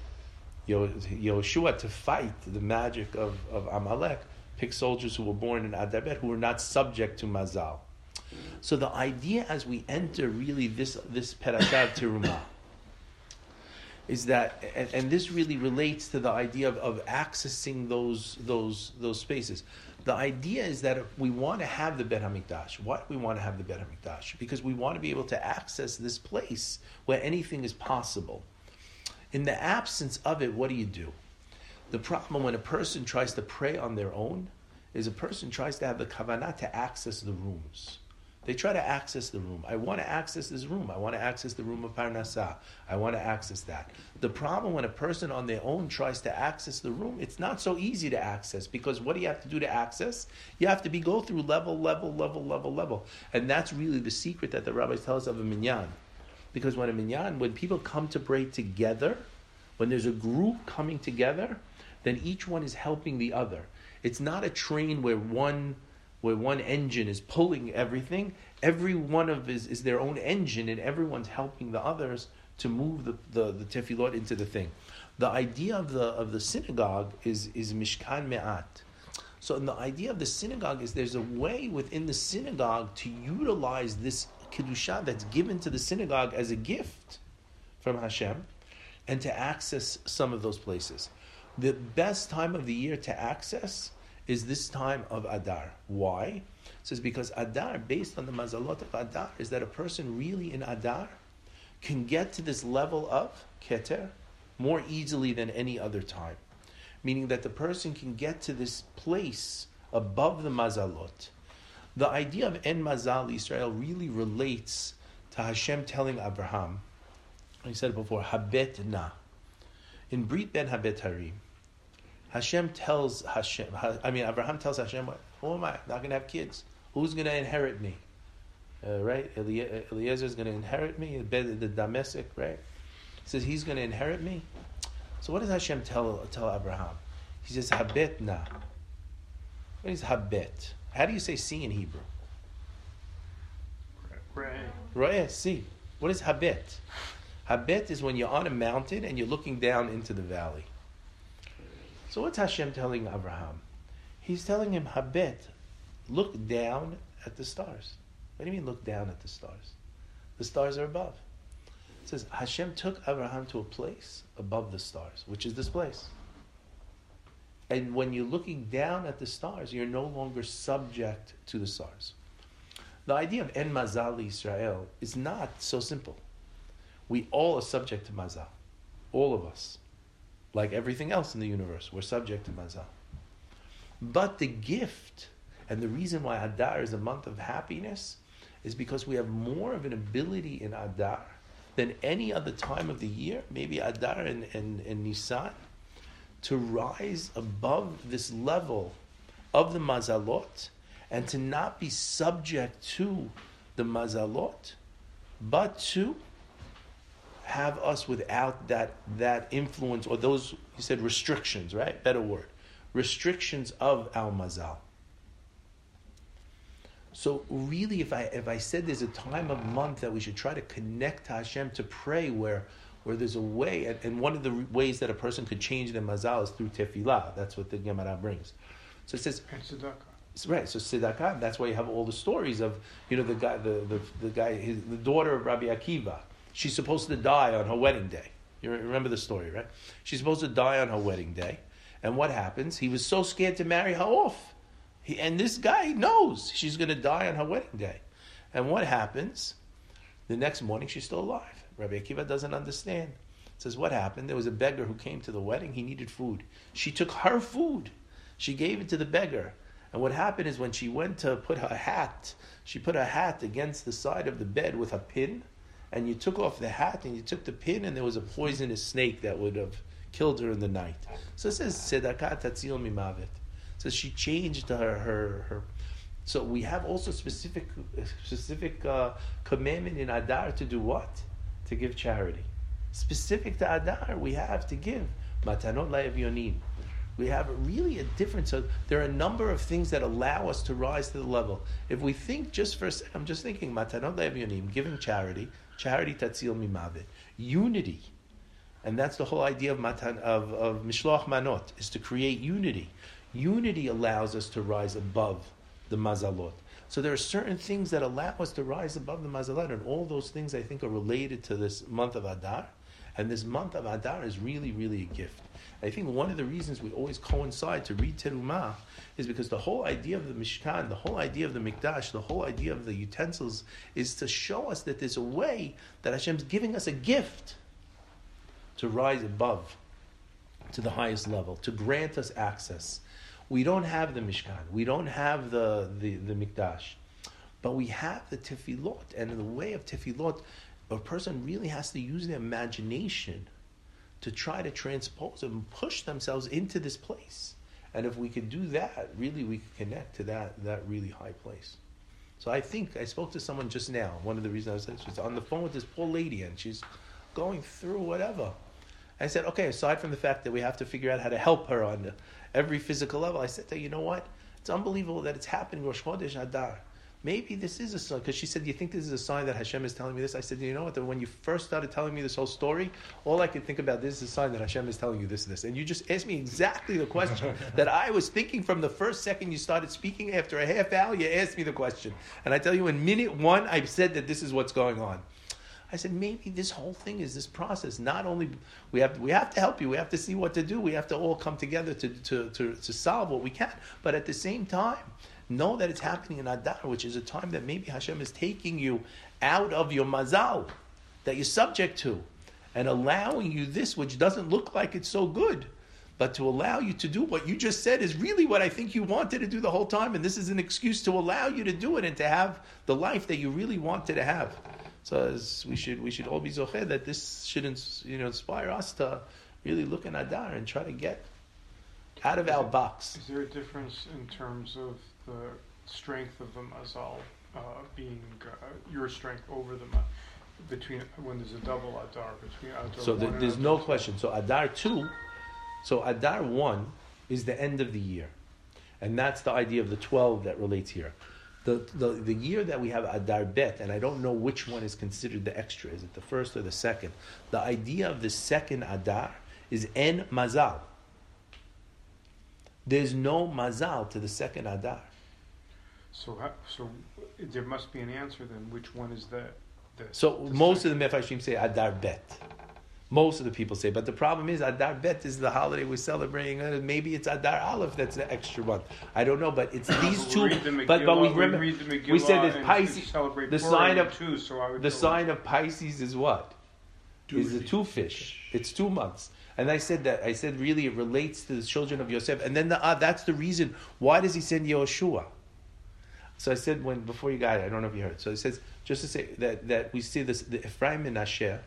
Yoshua, to fight the magic of, of Amalek, picked soldiers who were born in Adarbet who were not subject to Mazal. So the idea as we enter really this, this Perashat Terumah is that, and, and this really relates to the idea of, of accessing those, those, those spaces. The idea is that we want to have the Bet HaMikdash. Why do we want to have the Bet HaMikdash? Because we want to be able to access this place where anything is possible. In the absence of it, what do you do? The problem when a person tries to pray on their own is a person tries to have the kavanah to access the rooms. They try to access the room. I want to access this room. I want to access the room of Parnasah. I want to access that. The problem when a person on their own tries to access the room, it's not so easy to access because what do you have to do to access? You have to be go through level, level, level, level, level. And that's really the secret that the rabbis tell us of a minyan. Because when a minyan, when people come to pray together, when there's a group coming together, then each one is helping the other. It's not a train where one where one engine is pulling everything. Every one of is, is their own engine, and everyone's helping the others to move the, the, the tefillot into the thing. The idea of the of the synagogue is is mishkan me'at. So the idea of the synagogue is there's a way within the synagogue to utilize this kedusha that's given to the synagogue as a gift from Hashem, and to access some of those places. The best time of the year to access is this time of Adar. Why? It says because Adar, based on the mazalot of Adar, is that a person really in Adar can get to this level of Keter more easily than any other time. Meaning that the person can get to this place above the mazalot. The idea of En Mazal Israel really relates to Hashem telling Abraham, I said it before, Habet Na. In Brit Bein HaBetarim, Hashem tells Hashem, I mean, Abraham tells Hashem, who am I? Not going to have kids. Who's going to inherit me? Uh, right? Eliezer is going to inherit me, the, the domestic, right? He says he's going to inherit me. So what does Hashem tell, tell Abraham? He says, Habet na. What is habet? How do you say see in Hebrew? Ray. Right, see. What is habet? Habet is when you're on a mountain and you're looking down into the valley. So what's Hashem telling Abraham? He's telling him, Habet, look down at the stars. What do you mean look down at the stars? The stars are above. It says Hashem took Abraham to a place above the stars, which is this place. And when you're looking down at the stars, you're no longer subject to the stars. The idea of En Mazal Israel is not so simple. We all are subject to Mazal. All of us. Like everything else in the universe, we're subject to Mazal. But the gift and the reason why Adar is a month of happiness is because we have more of an ability in Adar than any other time of the year, maybe Adar and, and, and Nisan, to rise above this level of the mazalot and to not be subject to the mazalot, but to have us without that that influence or those you said restrictions, right? Better word, restrictions of al mazal. So really, if I if I said there's a time of month that we should try to connect to Hashem to pray, where where there's a way, and, and one of the ways that a person could change their mazal is through tefillah. That's what the Gemara brings. So it says. Right, so tzedakah. That's why you have all the stories of you know the guy, the the, the guy, his, the daughter of Rabbi Akiva. She's supposed to die on her wedding day. You remember the story, right? She's supposed to die on her wedding day, and what happens? He was so scared to marry her off he, and this guy knows she's going to die on her wedding day. And what happens? The next morning, she's still alive. Rabbi Akiva doesn't understand. Says, What happened? There was a beggar who came to the wedding. He needed food. She took her food, she gave it to the beggar. And what happened is when she went to put her hat, she put her hat against the side of the bed with a pin. And you took off the hat and you took the pin, and there was a poisonous snake that would have killed her in the night. So it says, Tzedakah tatzil mimavet. So she changed her her her. So we have also specific specific uh, commandment in Adar to do what? To give charity. Specific to Adar, we have to give matanot la'evyonim. We have really a difference. So there are a number of things that allow us to rise to the level. If we think just for I'm just thinking matanot la'evyonim, giving charity, charity tatzil mimavet, unity. And that's the whole idea of matan of, of mishloach manot is to create unity. Unity allows us to rise above the mazalot. So there are certain things that allow us to rise above the mazalot, and all those things I think are related to this month of Adar. And this month of Adar is really, really a gift. I think one of the reasons we always coincide to read Terumah is because the whole idea of the Mishkan, the whole idea of the Mikdash, the whole idea of the utensils is to show us that there's a way that Hashem's giving us a gift to rise above to the highest level, to grant us access. We don't have the Mishkan. We don't have the, the, the Mikdash. But we have the Tefillot. And in the way of Tefillot, a person really has to use their imagination to try to transpose and push themselves into this place. And if we could do that, really we could connect to that, that really high place. So I think I spoke to someone just now. One of the reasons I was was on the phone with this poor lady, and she's going through whatever. I said, okay. Aside from the fact that we have to figure out how to help her on the, every physical level, I said to her, you know what? It's unbelievable that it's happening Rosh Chodesh Adar. Maybe this is a sign because she said, "Do you think this is a sign that Hashem is telling me this?" I said, "You know what? That when you first started telling me this whole story, all I could think about this is a sign that Hashem is telling you this, and this." And you just asked me exactly the question that I was thinking from the first second you started speaking. After a half hour, you asked me the question, and I tell you, in minute one, I said that this is what's going on. I said maybe this whole thing is this process. Not only we have we have to help you, we have to see what to do, we have to all come together to to to, to solve what we can. But at the same time, know that it's happening in Adar, which is a time that maybe Hashem is taking you out of your mazal that you're subject to, and allowing you this, which doesn't look like it's so good. But to allow you to do what you just said is really what I think you wanted to do the whole time, and this is an excuse to allow you to do it and to have the life that you really wanted to have. So as we should we should all be zocher that this should ins- you know inspire us to really look in Adar and try to get out of our box. Is there a difference in terms of the strength of the mazal uh, being uh, your strength over the ma- between when there's a double adar between adar So one th- and there's adar no two? question. So Adar two, so Adar one is the end of the year, and that's the idea of the twelve that relates here. The, the, the year that we have Adar Bet, and I don't know which one is considered the extra. Is it the first or the second? The idea of the second Adar is En Mazal. There's no Mazal to the second Adar. So so there must be an answer then. Which one is the? the So the most second? of the Mefarshim say Adar Bet. Most of the people say, but the problem is Adar Bet is the holiday we're celebrating. Maybe it's Adar Aleph that's the extra one. I don't know, but it's these two. read the But but we Megillah- remember read the we said Megillah that Pisces. celebrate the sign of- too. So I would The go- sign of Pisces is what? Two Is the two fish. It's two months. And I said that I said really it relates to the children of Yosef. And then the, uh, that's the reason why does he send Yehoshua? So I said when before you got it, I don't know if you heard. So it says just to say that that we see this the Ephraim and Asher,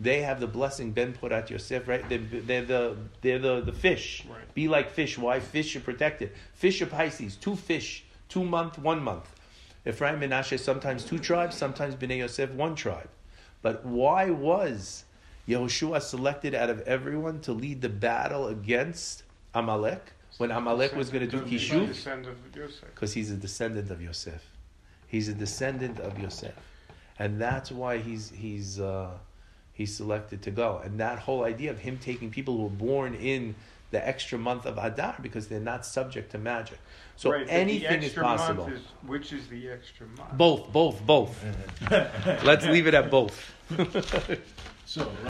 they have the blessing Ben Porat Yosef, right? They're, they're the they're the, the fish. Right. Be like fish. Why fish are protected? Fish are Pisces. Two fish, two month, one month. Ephraim and Asher sometimes two tribes, sometimes Bnei Yosef one tribe. But why was Yehoshua selected out of everyone to lead the battle against Amalek when Amalek was going to do Kishuf? descendant of Yosef. Because he's a descendant of Yosef. He's a descendant of Yosef, and that's why he's he's uh, he's selected to go. And that whole idea of him taking people who were born in the extra month of Adar because they're not subject to magic. So Right, but the anything is extra possible. Month is, which is the extra month? Both, both, both. Let's leave it at both. So